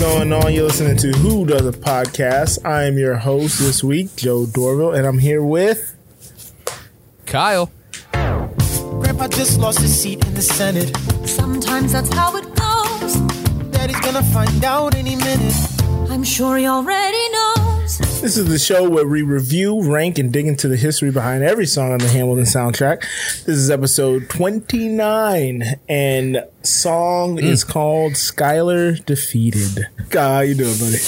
going on? You're listening to Who Does a Podcast. I am your host this week, Joe Dorville, and I'm here with Kyle. Grandpa just lost his seat in the Senate. Sometimes that's how it goes. Daddy's gonna find out any minute. I'm sure he already knows. This is the show where we review, rank, and dig into the history behind every song on the Hamilton soundtrack. This is episode 29, and song is called Schuyler Defeated. God, how you doing, buddy?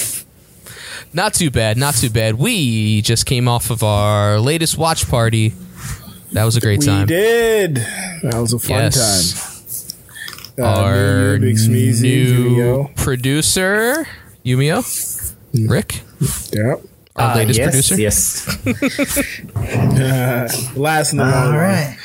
Not too bad, not too bad. We just came off of our latest watch party. That was a great We time. We did. That was a fun Yes. time. Uh, Our me, you, Big Smeezy, new Yumio. producer, Yumio, Rick, Yep. Our Uh, latest yes, producer. Yes. Last of the All Mohicans. right.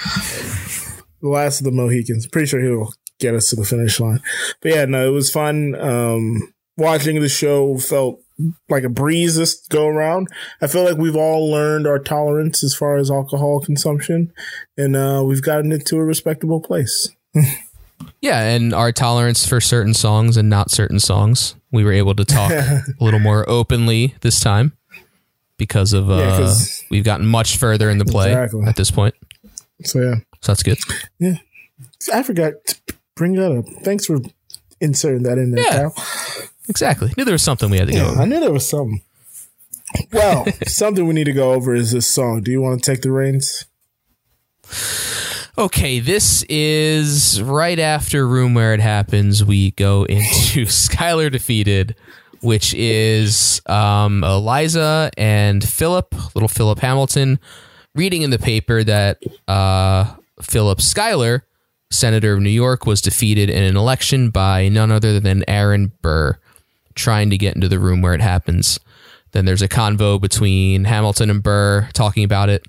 The last of the Mohicans. Pretty sure he'll get us to the finish line. But yeah, no, it was fun. Um, watching the show felt like a breeze this go around. I feel like we've all learned our tolerance as far as alcohol consumption, and uh, we've gotten it to a respectable place. Yeah, and our tolerance for certain songs and not certain songs. We were able to talk a little more openly this time because of uh, Yeah, 'cause- we've gotten much further in the play Exactly. at this point. So yeah, So that's good. Yeah, I forgot to bring that up. Thanks for inserting that in there, Yeah. Kyle. Exactly. Knew there was something we had to go over. I knew there was something. Well, something we need to go over is this song. Do you want to take the reins? Okay, this is right after Room Where It Happens. We go into Schuyler Defeated, which is um, Eliza and Philip, little Philip Hamilton, reading in the paper that uh, Philip Schuyler, senator of New York, was defeated in an election by none other than Aaron Burr, trying to get into the room where it happens. Then there's a convo between Hamilton and Burr talking about it,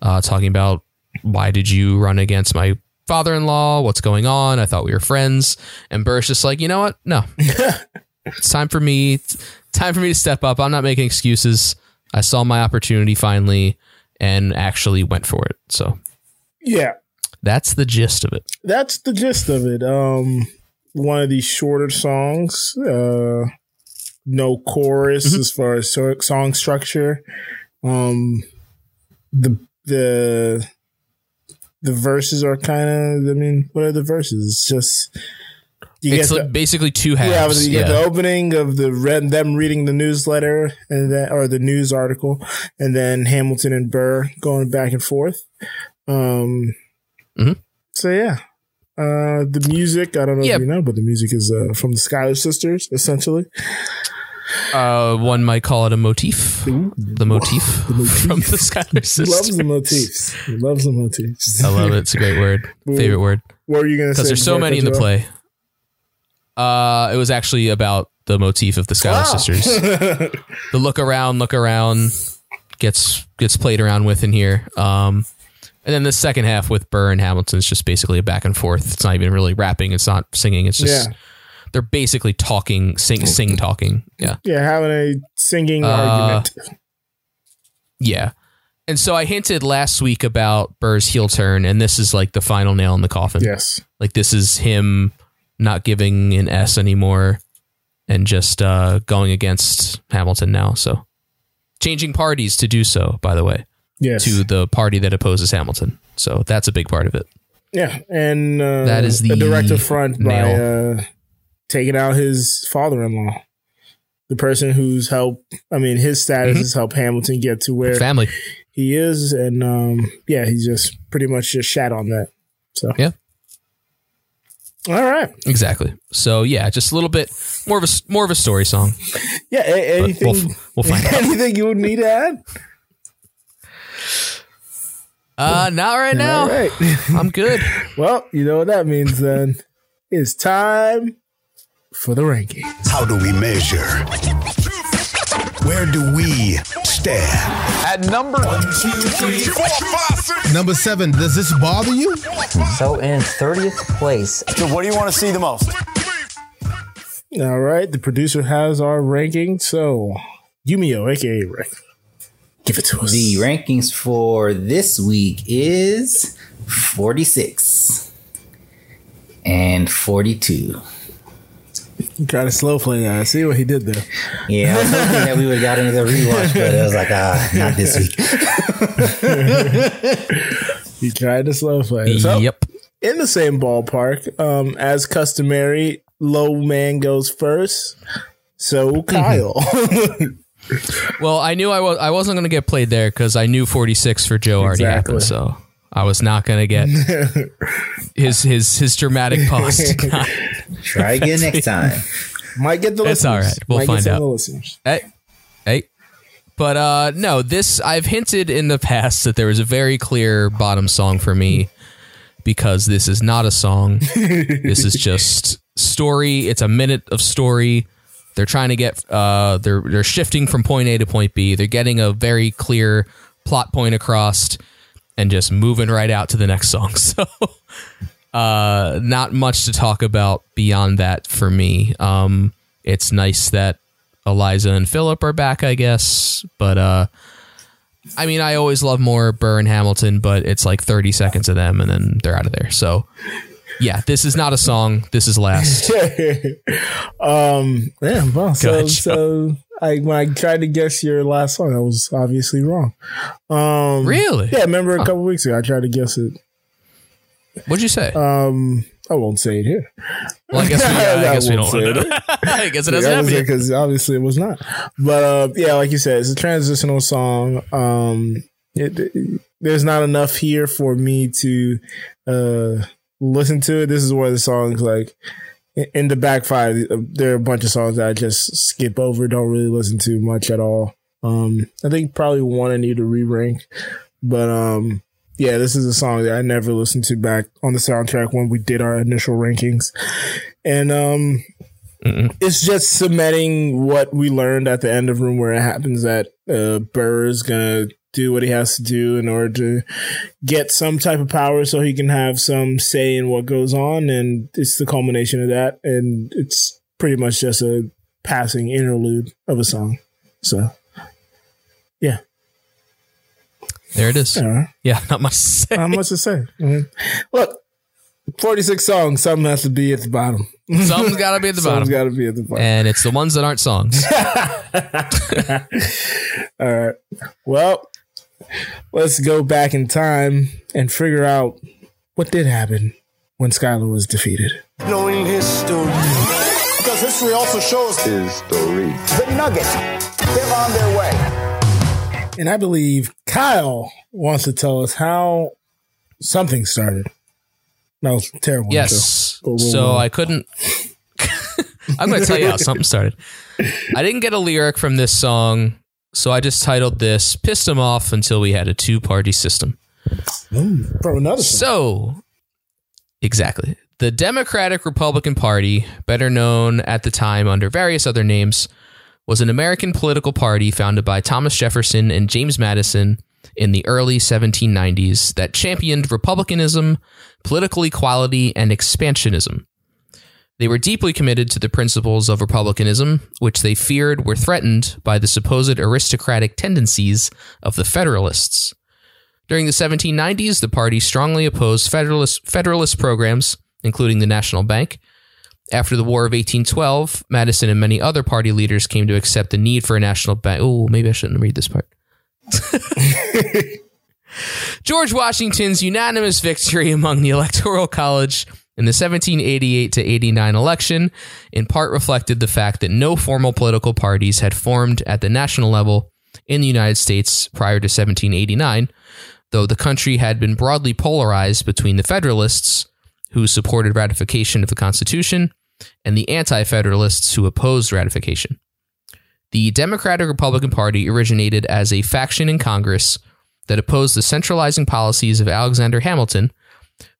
uh, talking about why did you run against my father-in-law? What's going on? I thought we were friends. And Burr's just like, you know what? No, it's time for me. Time for me to step up. I'm not making excuses. I saw my opportunity finally and actually went for it. So Yeah, that's the gist of it. that's the gist of it. Um, one of these shorter songs. Uh, no chorus as far as song structure. Um, the the the verses are kind of. I mean, what are the verses? It's just you it's like the, basically two halves. yeah, you Yeah, get the opening of the read them reading the newsletter and then or the news article, and then Hamilton and Burr going back and forth. Um, Mhm. so yeah, uh, the music I don't know Yeah. if you know, but the music is uh, from the Schuyler sisters, essentially. Uh, one might call it a motif. The motif, The from the Schuyler He loves sisters. the motifs. He loves the motifs. I love it. It's a great word. Favorite word. What are you gonna say? because there's so many in the play. off? Uh, it was actually about the motif of the Schuyler Wow. sisters. the look around, look around gets gets played around with in here. Um, and then the second half with Burr and Hamilton is just basically a back and forth. It's not even really rapping. It's not singing. It's just Yeah. they're basically talking, sing, sing, talking. Yeah, yeah, having a singing Uh, argument. yeah. And so I hinted last week about Burr's heel turn, and this is like the final nail in the coffin. Yes. Like this is him not giving an S anymore and just uh, going against Hamilton now. So changing parties to do so, by the way, Yes. to the party that opposes Hamilton. So that's a big part of it. Yeah, and uh, That is the a direct affront by uh, taking out his father-in-law, the person who's helped. I mean, his status Mm-hmm. has helped Hamilton get to where Family. he is, and um, yeah, he's just pretty much just shat on that. So Yeah. All right, Exactly. So yeah, just a little bit more of a more of a story song. yeah. A- anything, we'll, we'll find out. anything you would need to add? Uh, not right now. All right. I'm good. well, you know what that means then. It's time for the ranking. How do we measure? Where do we stand? At number Number seven, does this bother you? So in 30th place, So what do you want to see the most? All right, the producer has our ranking. So, Yumio, aka Rick, give it to us. The rankings for this week is 46 and 42. Try to slow play that. I see what he did there. Yeah, I was hoping that we would have got into the rewatch, but I was like, ah, not this week. He tried to slow play. So, yep. in the same ballpark, um, as customary, low man goes first. So Kyle. Well, I knew I was I wasn't going to get played there because I knew 46 for Joe already happened, so I was not going to get his his his dramatic pause. Try again next time. Might get the listeners. It's listeners. all right. We'll Might find get some out. of the listeners. hey, hey. But uh, no, this I've hinted in the past that there was a very clear bottom song for me because this is not a song. this is just story. It's a minute of story. They're trying to get uh, they're they're shifting from point A to point B. They're getting a very clear plot point across and just moving right out to the next song. So uh not much to talk about beyond that for me. Um it's nice that Eliza and Philip are back, I guess, but uh I mean, I always love more Burr and Hamilton, but it's like 30 seconds of them and then they're out of there. So, yeah, this is not a song. This is last. um, yeah, well, so, so I, when I tried to guess your last song, I was obviously wrong. Um, Really? Yeah, I remember a couple weeks ago, I tried to guess it. What'd you say? Um, I won't say it here. well, I guess we, I guess we don't say it. I guess it doesn't happen because obviously it was not. But uh, yeah, like you said, it's a transitional song. Um, it, it- there's not enough here for me to uh listen to it. This is one of the songs like in- the back five. uh, There are a bunch of songs that I just skip over, don't really listen to much at all. Um, I think probably one I need to re rank, but um. Yeah, this is a song that I never listened to back on the soundtrack when we did our initial rankings. And um it's just cementing what we learned at the end of Room Where It Happens that uh, Burr is gonna do what he has to do in order to get some type of power so he can have some say in what goes on and it's the culmination of that and it's pretty much just a passing interlude of a song. So yeah. There it is. Yeah. Yeah, not much to say. Not much to say. Mhm. Look, 46 songs, something has to be at the bottom. Something's got to be at the Something's bottom. got to be at the bottom. And it's the ones that aren't songs. All right. Well, let's go back in time and figure out what did happen when Schuyler was defeated. Knowing his story. Because history also shows his story. The Nuggets, they're on their way. And I believe Kyle wants to tell us how something started. That was terrible. Yes. intro. But we'll- So I couldn't. I'm going to tell you how something started. I didn't get a lyric from this song, so I just titled this Pissed Him Off Until We Had a Two Party System. from another. So, exactly. The Democratic Republican Party, better known at the time under various other names, was an American political party founded by Thomas Jefferson and James Madison in the early 1790s that championed republicanism, political equality, and expansionism. They were deeply committed to the principles of republicanism, which they feared were threatened by the supposed aristocratic tendencies of the Federalists. During the 1790s, the party strongly opposed Federalist, Federalist programs, including the National Bank. After the War of 1812, Madison and many other party leaders came to accept the need for a national bank. Oh, maybe I shouldn't read this part. George Washington's unanimous victory among the Electoral College in the 1788 to 89 election in part reflected the fact that no formal political parties had formed at the national level in the United States prior to 1789, though the country had been broadly polarized between the Federalists, who supported ratification of the Constitution, and the Anti Federalists, who opposed ratification. The Democratic Republican Party originated as a faction in Congress that opposed the centralizing policies of Alexander Hamilton,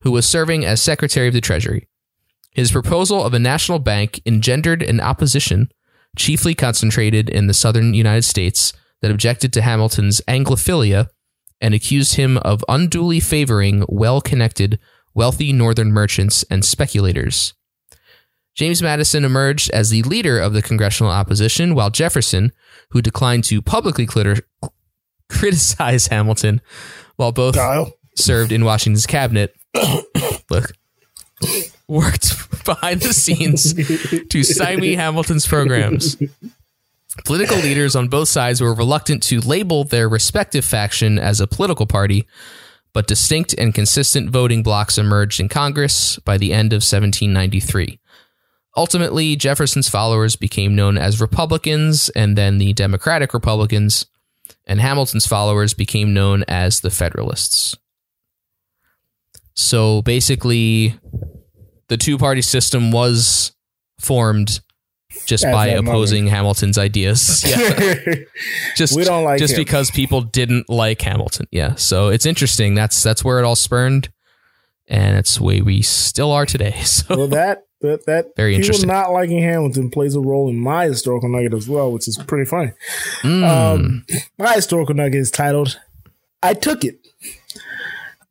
who was serving as Secretary of the Treasury. His proposal of a national bank engendered an opposition, chiefly concentrated in the southern United States, that objected to Hamilton's Anglophilia and accused him of unduly favoring well connected, wealthy northern merchants and speculators. James Madison emerged as the leader of the congressional opposition, while Jefferson, who declined to publicly clitter- criticize Hamilton, while both Kyle. served in Washington's cabinet. Look, worked behind the scenes to stymie Hamilton's programs. Political leaders on both sides were reluctant to label their respective faction as a political party, but distinct and consistent voting blocks emerged in Congress by the end of 1793. Ultimately, Jefferson's followers became known as Republicans and then the Democratic Republicans, and Hamilton's followers became known as the Federalists. So basically, the two party system was formed just At by opposing Hamilton's ideas. Yeah. just We don't like just him. because people didn't like Hamilton. Yeah. So it's interesting. That's that's where it all spurned. And that's the way we still are today. So well, that that that Very people interesting. not liking Hamilton plays a role in my historical nugget as well, which is pretty funny. Mm. Um, my historical nugget is titled "I Took It."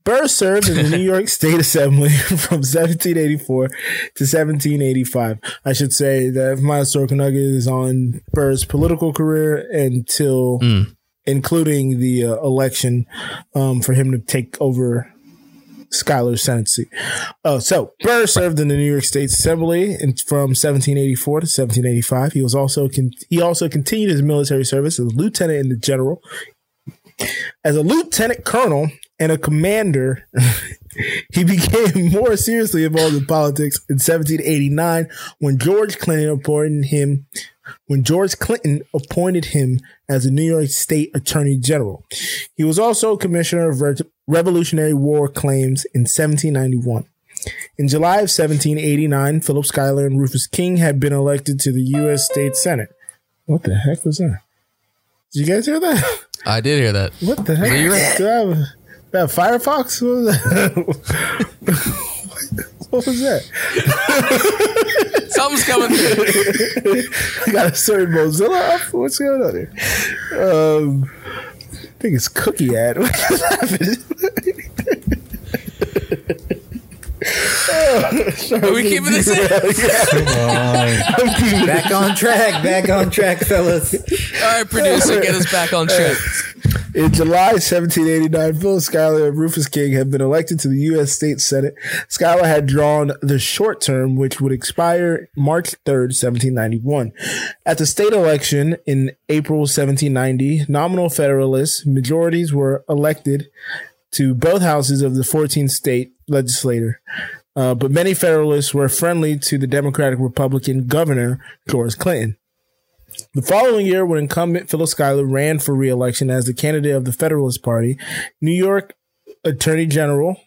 Burr served in the New York State Assembly from 1784 to 1785. I should say that my historical nugget is on Burr's political career until, Mm. including the uh, election um, for him to take over Schuyler's Senate seat. Oh, so Burr served in the New York State Assembly in, from 1784 to 1785. He was also con- he also continued his military service as a lieutenant in the general. As a lieutenant colonel and a commander, he became more seriously involved in politics in 1789 when George Clinton appointed him when George Clinton appointed him as a New York State Attorney General. He was also Commissioner of Re- Revolutionary War Claims in 1791. In July of 1789, Philip Schuyler and Rufus King had been elected to the U.S. State Senate. What the heck was that? Did you guys hear that? I did hear that. What the heck? Were you right? Do I have, do I have Firefox? What was that? what was that? Something's coming through. I got a certain Mozilla up. What's going on here? Um, I think it's cookie ad. What just happened? Are we keeping this in? Back on track. Back on track, fellas. All right, producer, get us back on track. In July 1789, Philip Schuyler and Rufus King had been elected to the U.S. State Senate. Schuyler had drawn the short term, which would expire March 3rd, 1791. At the state election in April 1790, nominal Federalist majorities were elected to both houses of the 14th state legislature. Uh, but many Federalists were friendly to the Democratic Republican governor, George Clinton. The following year, when incumbent Philip Schuyler ran for re-election as the candidate of the Federalist Party, New York Attorney General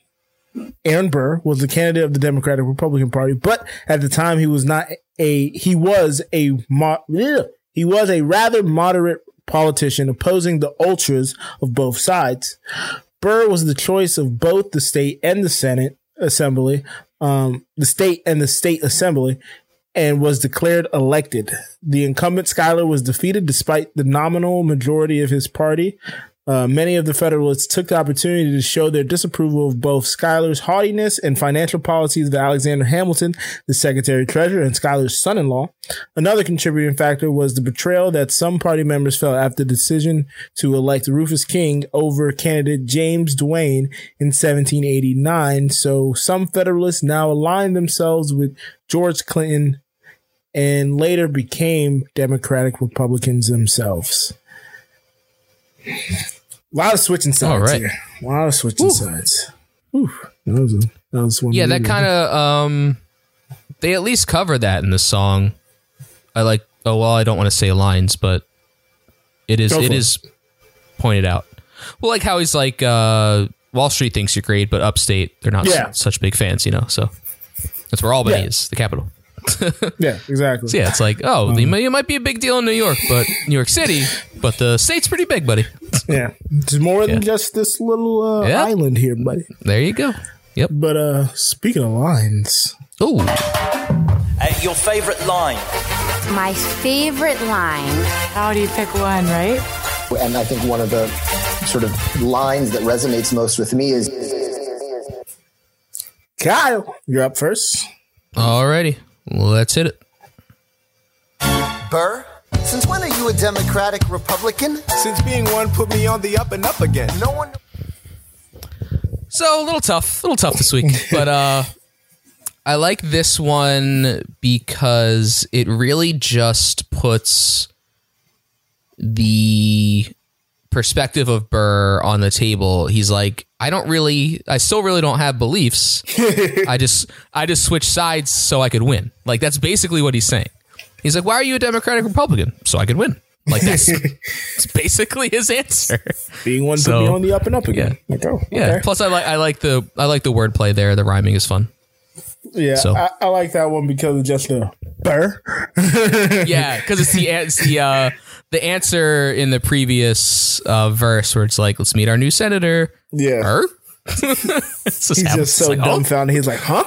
Aaron Burr was the candidate of the Democratic Republican Party, but at the time he was not a he was a he was a rather moderate politician opposing the ultras of both sides. Burr was the choice of both the state and the Senate Assembly, um, the state and the state assembly, and was declared elected. The incumbent Schuyler was defeated despite the nominal majority of his party. Uh, many of the Federalists took the opportunity to show their disapproval of both Schuyler's haughtiness and financial policies of Alexander Hamilton, the Secretary Treasurer and Schuyler's son-in-law. Another contributing factor was the betrayal that some party members felt after the decision to elect Rufus King over candidate James Duane in 1789. So some Federalists now aligned themselves with George Clinton and later became Democratic Republicans themselves. A lot of switching sides right. here. A lot of switching sides. Whew. That was, a, that was one. Yeah, that kind of um they at least cover that in the song. I like oh well, I don't want to say lines, but it is it, it is pointed out. Well, like how he's like uh Wall Street thinks you're great, but upstate they're not s- such big fans, you know. So that's where Albany Yeah. is, the capital. Yeah, exactly. So yeah, it's like, oh, Um, they it might be a big deal in New York, but New York City, but the state's pretty big, buddy. Yeah, it's more than Yeah. just this little uh, Yeah. island here, buddy. There you go. Yep. But uh, speaking of lines, Ooh, Uh, your favorite line? My favorite line. How do you pick one, right? And I think one of the sort of lines that resonates most with me is Kyle, you're up first. alrighty, let's hit it. Burr, since when are you a Democratic Republican? Since being one put me on the up and up again. No one. So a little tough, a little tough this week, but uh, I like this one because it really just puts the perspective of Burr on the table. He's like, I don't really, I still really don't have beliefs. I just, I just switch sides so I could win. Like that's basically what he's saying. He's like, why are you a Democratic Republican? So I could win. Like that's, that's basically his answer. Being one So- to be on the up and up again. Yeah. Like, oh, Yeah. Plus, I like, I like the, I like the wordplay there. The rhyming is fun. Yeah, So- I, I like that one because of just the burr. yeah, because it's the it's the uh, the answer in the previous uh, verse where it's like, "Let's meet our new senator." Yeah, Her? It's He's happens. just so It's like, oh, dumbfounded. He's like, huh?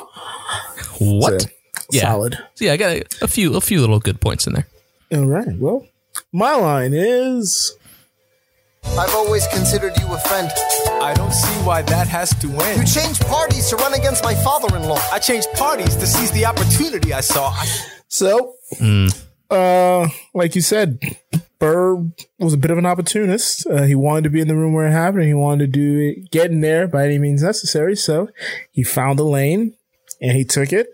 what? So, yeah. Solid. So yeah, I got a, a few a few little good points in there. All right. Well, my line is I've always considered you a friend. I don't see why that has to end. You changed parties to run against my father-in-law. I changed parties to seize the opportunity I saw. I, so. Uh, like you said, Burr was a bit of an opportunist. Uh, he wanted to be in the room where it happened. He wanted to do it, get in there by any means necessary. So he found a lane and he took it.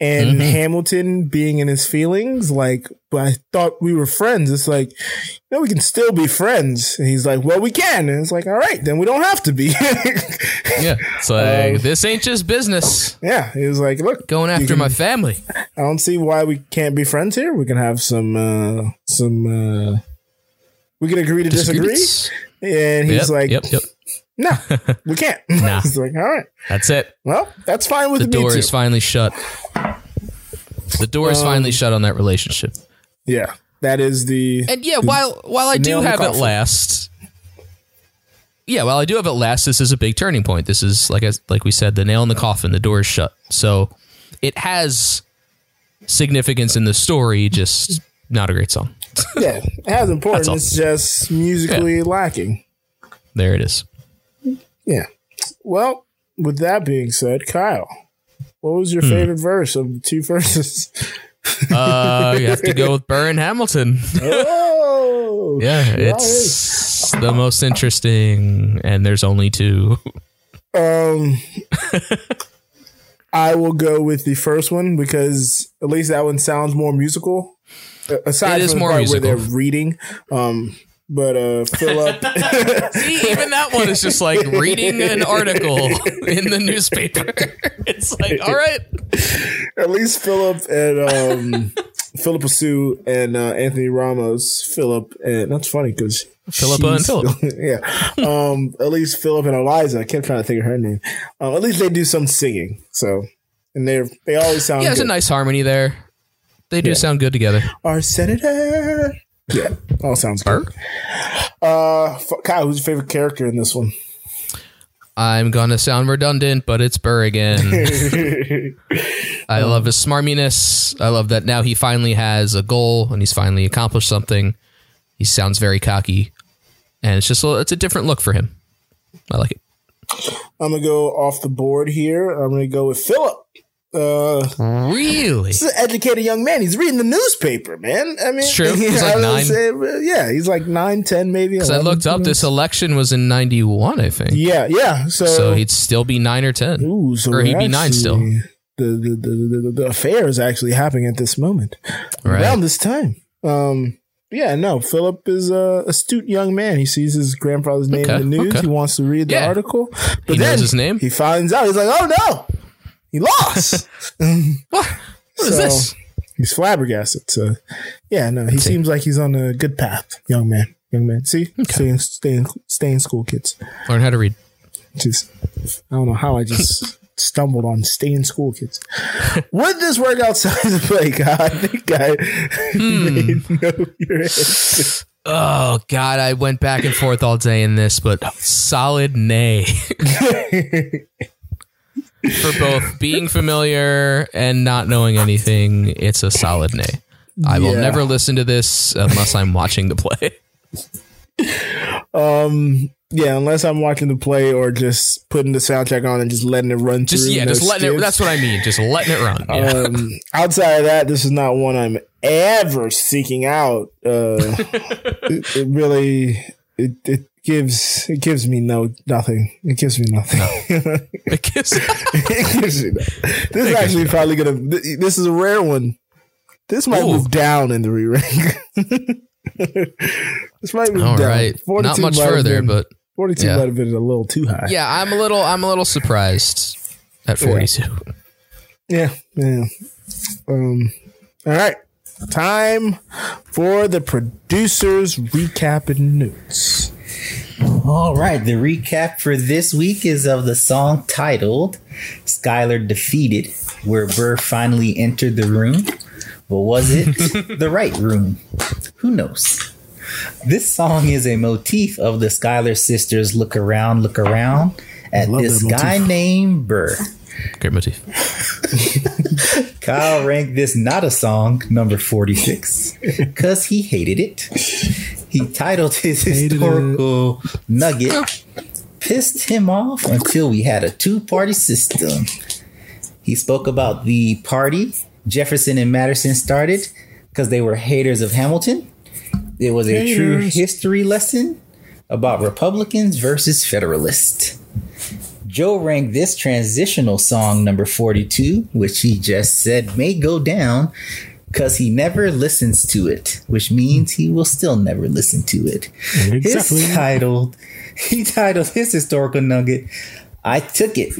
And Hamilton being in his feelings, like, but I thought we were friends. It's like, you know, we can still be friends. And he's like, well, we can. And it's like, all right, then we don't have to be. Yeah, it's like this ain't just business. yeah. He was like, look, Going after can- my family. I don't see why we can't be friends here. We can have some, uh, some, uh, we can agree to disagree. And he's Yep, like, yep, yep. No, we can't. Nah. he's like, all right, That's it. well, that's fine with The door is finally shut. The door is Um, finally shut on that relationship. Yeah, that is the. And yeah, while while I do the have it last, yeah, while I do have it last, this is a big turning point. This is like I, like we said, the nail in the coffin. The door is shut, so it has significance in the story. Just not a great song. Yeah, it has importance. It's just musically lacking. There it is. Yeah. Well, with that being said, Kyle, what was your Hmm. favorite verse of the two verses? Uh, you have to go with Burr and Hamilton. oh, Yeah, it's the most interesting, and there's only two. Um, I will go with the first one because at least that one sounds more musical. Aside It is from the more part musical. where they're reading, um, but uh, Philip, See, even that one is just like reading an article in the newspaper. It's like, all right, at least Philip and um, Phillipa Soo and uh, Anthony Ramos, Philip, and that's funny because Philippa and Philip. yeah. Um, at least Philip and Eliza. I kept trying to think of her name. Um, at least they do some singing. So, and they are they always sound. yeah, there's a nice harmony there. They do Yeah. sound good together. Our senator. Yeah, all sounds good. Uh, Kyle, who's your favorite character in this one? I'm gonna sound redundant, but it's Burr again. I love his smarminess. I love that now he finally has a goal and he's finally accomplished something. He sounds very cocky, and it's just a, it's a different look for him. I like it. I'm gonna go off the board here. I'm gonna go with Philip. Uh, Really? Is an educated young man. He's reading the newspaper, man. I mean, It's true. He's like nine. say, uh, yeah, he's like nine, ten, maybe. Because I looked up, this election was in '91, I think. Yeah, yeah. So, So he'd still be nine or ten, Ooh, so or he'd be actually- nine still. The the, the the the affair is actually happening at this moment, Right. around this time. Um, yeah, no. Philip is a astute young man. He sees his grandfather's name Okay, in the news. okay. He wants to read the Yeah. article, but He knows then his name? He finds out. He's like, "Oh no, he lost." What? What is So, this? He's flabbergasted. So, yeah, no, he seems like he's on a good path, young man. Young man. See, stay in, stay in, stay in school, kids. Learn how to read. Just, I don't know how I just stumbled on stay in school, kids. Would this work outside the play? God, I think I Hmm. may know your answer. Oh God, I went back and forth all day in this, but solid nay. For both being familiar and not knowing anything, it's a solid nay. I will Yeah. never listen to this unless I'm watching the play. Um, yeah, unless I'm watching the play or just putting the soundtrack on and just letting it run Just through. yeah, no just letting it. That's what I mean. Just letting it run. Yeah. Um, outside of that, this is not one I'm ever seeking out. Uh, it, it really, it, it gives it gives me no nothing. It gives me nothing. It gives, it gives me nothing. This is actually probably gonna. th- This is a rare one. This might Ooh. move down in the re rank. this might move All down. right. Not much further, been- but 42 yeah. might have been a little too high. yeah, I'm a little I'm a little surprised at 42. Yeah, yeah. Um. All right. Time for the producers recap and notes. All right, the recap for this week is of the song titled Schuyler Defeated, where Burr finally entered the room. But was it the right room? Who knows? This song is a motif of the Schuyler sisters look around, look around at this guy named Burr. Great motif. Kyle ranked this not a song, number 46, because he hated it. He titled his historical nugget, Pissed Him Off Until We Had a Two Party System. He spoke about the party Jefferson and Madison started because they were haters of Hamilton. It was a true history lesson about Republicans versus Federalists. Joe ranked this transitional song number 42, which he just said may go down because he never listens to it, which means he will still never listen to it. Exactly. His titled, he titled his historical nugget, I Took It.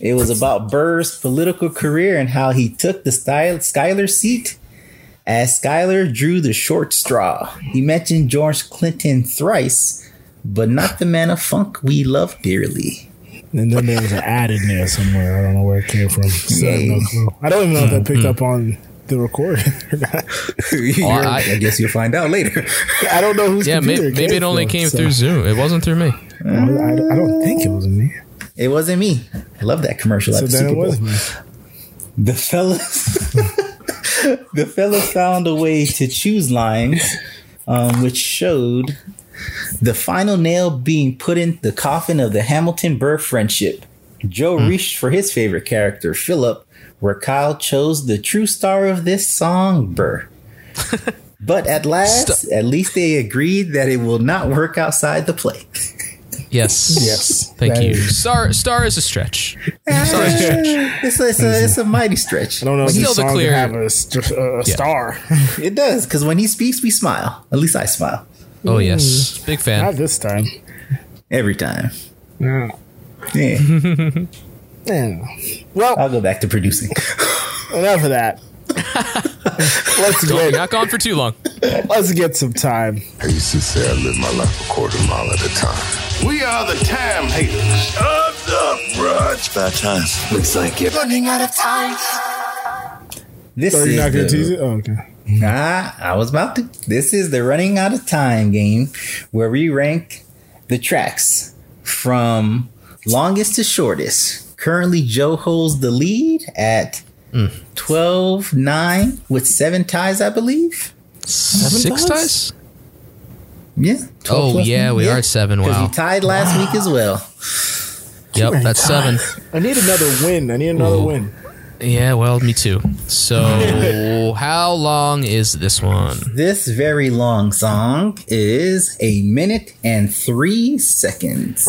It was about Burr's political career and how he took the style, Schuyler seat as Schuyler drew the short straw. He mentioned George Clinton thrice, but not the man of funk we love dearly. And then there was an ad in there somewhere. I don't know where it came from. So I no. I don't even know if I picked up on the recording or not. You're- I- I, guess you'll find out later. I don't know who's Yeah, maybe, maybe it only came through Zoom. It wasn't through me. I, I don't think it was me. It wasn't me. I love that commercial. So at the then Super it was Bowl. me. The fellas, the fellas found a way to choose lines, um, which showed the final nail being put in the coffin of the Hamilton Burr friendship. Joe reached for his favorite character, Philip, where Kyle chose the true star of this song, Burr. But at last, at least they agreed that it will not work outside the play. Yes. Yes. Thank you. is- Star Star is a stretch. Ah, star is a stretch. It's a, it's a, it's a mighty stretch. I don't know if Still this the song clear- have a, st- a Yeah. star. It does, because when he speaks, we smile. At least I smile. Oh yes. Hmm. Big fan. Not this time. Every time. Yeah. Yeah. Yeah. Well, I'll go back to producing. enough of that. let's Don't, get not gone for too long. let's get some time. I used to say I live my life a quarter mile at a time. We are the time haters of the bruh. It's about time. Looks like you're Running out of time. This So is you're not gonna the- tease it? Oh, okay. Nah, I was about to. This is the running out of time game where we rank the tracks from longest to shortest. Currently, Joe holds the lead at mm, 12 9 with seven ties, I believe. Six ties? Yeah. 12 Oh plus yeah, one, we are at seven. Because Wow. you tied last week as well. Yep, that's seven. I need another win. I need another Ooh. win. Yeah, well, me too. So, how long is this one? This very long song is a minute and three seconds.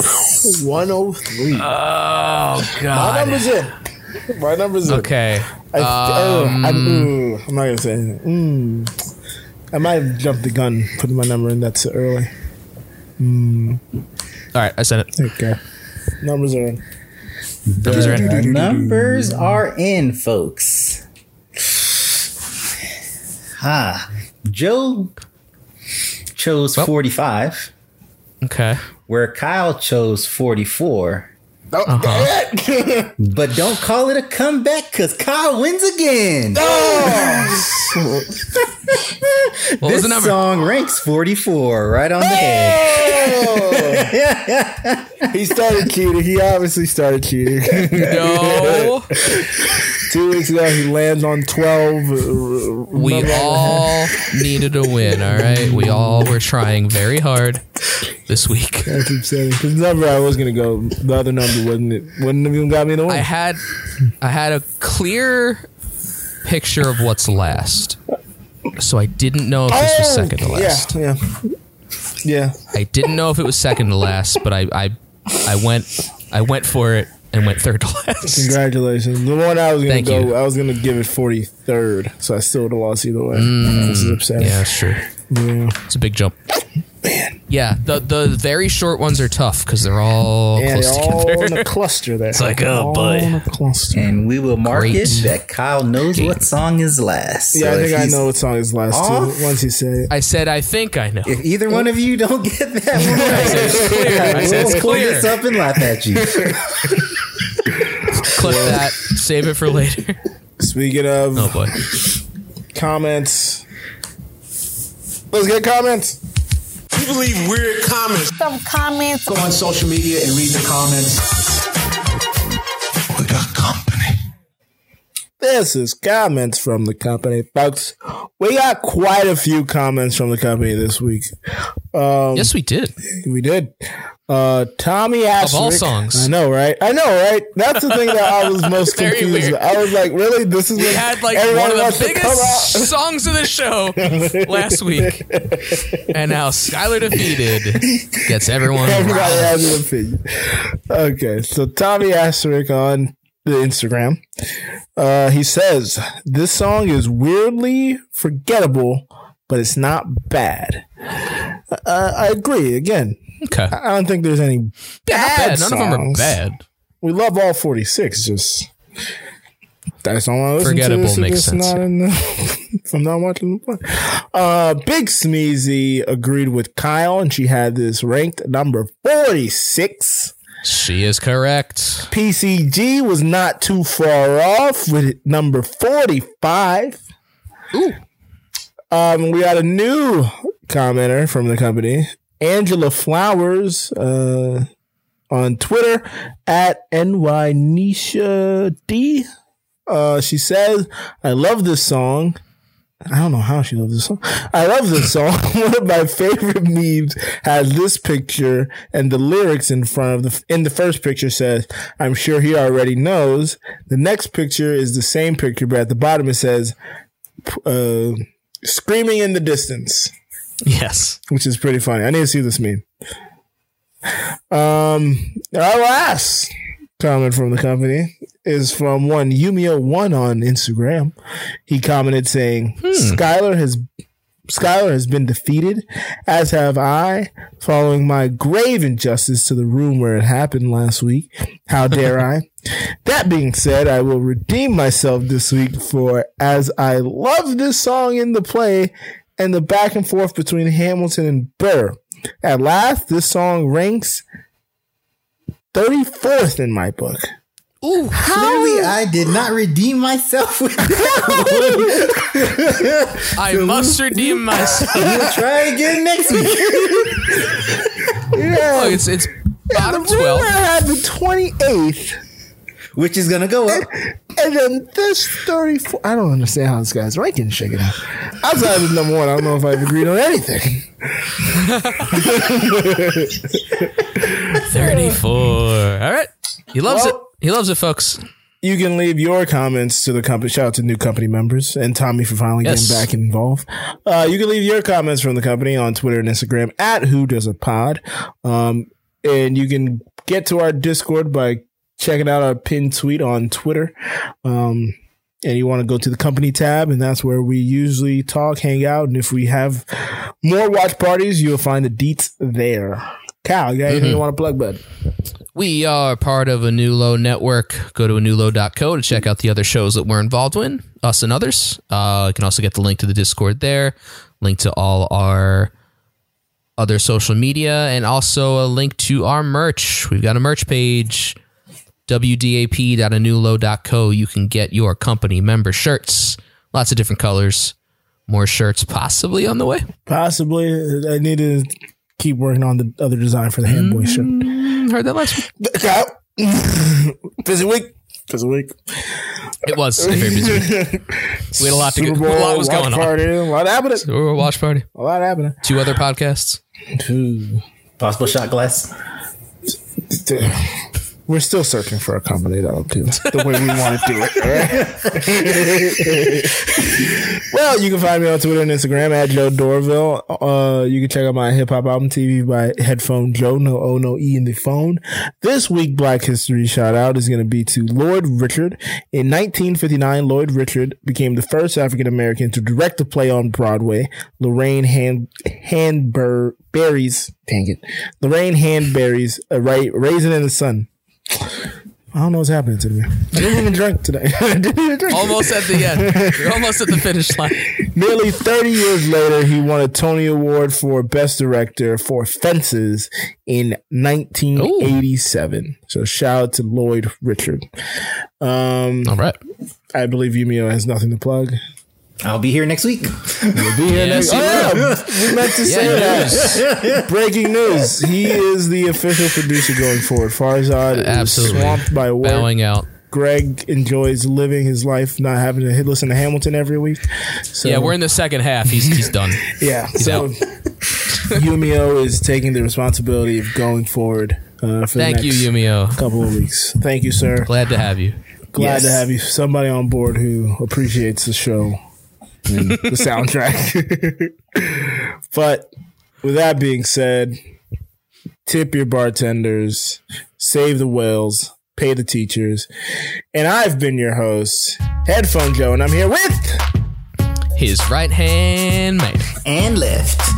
103. Oh God. My God. number's in. My number's in. Okay. I, oh, I'm, Um, ooh, I'm not gonna say anything. Mm. I might have jumped the gun putting my number in that too early. All right, I sent it. Okay. Numbers are in. Numbers are in. The numbers are in, folks. Ah, Joe chose Well. 45, Okay. where Kyle chose 44. Oh, Uh-huh. But don't call it a comeback because Kyle wins again. What was this the number? song ranks 44, right on the head. he started cheating. He obviously started cheating. No. Two weeks ago, he lands on 12. uh, We all needed a win, all right? We all were trying very hard this week. I keep saying because the number I was gonna go, the other number wouldn't it wouldn't have even got me the win. I had I had a clear picture of what's last. So I didn't know if this was second to last. Yeah, yeah. Yeah. I didn't know if it was second to last, but I I, I went I went for it and went third to last. Congratulations. The one I was gonna Thank go, you. I was gonna give it forty third, so I still would have lost either way. Mm, this is upsetting. Yeah, sure. Yeah. It's a big jump. Man. Yeah, the the very short ones are tough because they're all Yeah, close they're all together. in a cluster there. It's like, oh, all boy. in a cluster. And we will mark Great. it that Kyle knows what song is last. Yeah, So I think I know what song is last off, too. Once you say it. I said I think I know. If either one of you don't get that one, I said it's clear. I said we'll pull clear. this up and laugh at you. Clip that. Save it for later. Speaking of Oh boy. comments, let's get comments. People leave weird comments. Some comments. Go on social media and read the comments. We got company. This is comments from the company, folks. We got quite a few comments from the company this week. Um, Yes, we did. we did. Uh, Tommy Asterisk. all songs. I know, right? I know, right? That's the thing that I was most confused. I was like, really? This is We what had like one of the biggest songs of the show last week, and now Schuyler defeated gets everyone. Everybody has an opinion. Okay, so Tommy Asterisk on the Instagram, uh, he says this song is weirdly forgettable, but it's not bad. Uh, I agree. Again, Okay. I don't think there's any bad bad. None of them are songs. bad. We love all 46. Just that's all I listen Forgettable to. makes sense. Not in the, if I'm not watching the play. Uh, Big Smeezy agreed with Kyle, and she had this ranked number 46. She is correct. PCG was not too far off with number 45. Ooh. Um, we got a new commenter from the company, Angela Flowers, uh, on Twitter at NYNisha D. Uh, she says, I love this song. I don't know how she loves this song. I love this song. One of my favorite memes has this picture and the lyrics in front of the, in the first picture says, I'm sure he already knows. The next picture is the same picture, but at the bottom it says, uh, screaming in the distance, Yes. which is pretty funny. I need to see this meme. Um, our last comment from the company is from one Yumio one on Instagram. He commented saying, "Schuyler has Schuyler has been defeated, as have I, following my grave injustice to the room where it happened last week. How dare I? That being said, I will redeem myself this week for as I love this song in the play and the back and forth between Hamilton and Burr. At last, this song ranks 34th in my book. Ooh. Clearly, I did not redeem myself with that one. I must redeem myself. we'll try again next week. Yeah, Oh, it's it's bottom the rumor twelve. had the 28th. Which is gonna go up. And then this 34. I don't understand how this guy's ranking shaking out. Outside of number one, I don't know if I've agreed on anything. Thirty-four. All right. He loves Well- it. He loves it, folks. You can leave your comments to the company. Shout out to new company members and Tommy for finally Yes. getting back involved. Uh, you can leave your comments from the company on Twitter and Instagram at Who Does a Pod. Um, and you can get to our Discord by checking out our pinned tweet on Twitter. Um, and you want to go to the company tab, and that's where we usually talk, hang out, and if we have more watch parties, you'll find the deets there. Cal, you got anything you want to plug, bud? We are part of a new low network. Go to anewlow.co to check out the other shows that we're involved in, us and others. Uh, you can also get the link to the Discord there, link to all our other social media, and also a link to our merch. We've got a merch page, wdap.anewlow.co. You can get your company member shirts, lots of different colors, more shirts possibly on the way. Possibly. I need to keep working on the other design for the Handboy shirt. Mm, heard that last week. busy week. Busy week. It was a very busy week. We had a lot to Super go. Bowl, A lot was watch going on. party, A lot happening. We were a watch party. A lot happening. Two other podcasts. Two. Possible shot glass. We're still searching for a that'll do the way we want to do it. well, you can find me on Twitter and Instagram at Joe Dorville. Uh, you can check out my hip hop album TV by Headphone Joe. No O, no E in the phone. This week, Black History shout out is going to be to Lloyd Richard. In 1959, Lloyd Richard became the first African American to direct a play on Broadway. Lorraine Hand Handber Berries, dang it, Lorraine Handberries, a right, Raisin in the Sun. I don't know what's happening to me. I didn't even drink today. drink. Almost at the end. You're almost at the finish line. Nearly 30 years later, he won a Tony Award for Best Director for Fences in 1987. Ooh. So shout out to Lloyd Richard. Um, All right. I believe Yumio has nothing to plug. I'll be here next week. We'll be here next week. Oh, yeah, we meant to say yeah, that. Breaking news. He is the official producer going forward. Farzad Absolutely. is swamped by work. Bowing out. Greg enjoys living his life, not having to listen to Hamilton every week. So, yeah, we're in the second half. He's he's done. yeah. He's so Yumio is taking the responsibility of going forward. Uh, for Thank the you, next Yumio. Couple of weeks. Thank you, sir. Glad to have you. Glad Yes. to have you. Somebody on board who appreciates the show and the soundtrack. but with that being said, tip your bartenders, save the whales, pay the teachers. And I've been your host, Headphone Joe, and I'm here with His right hand man. And left.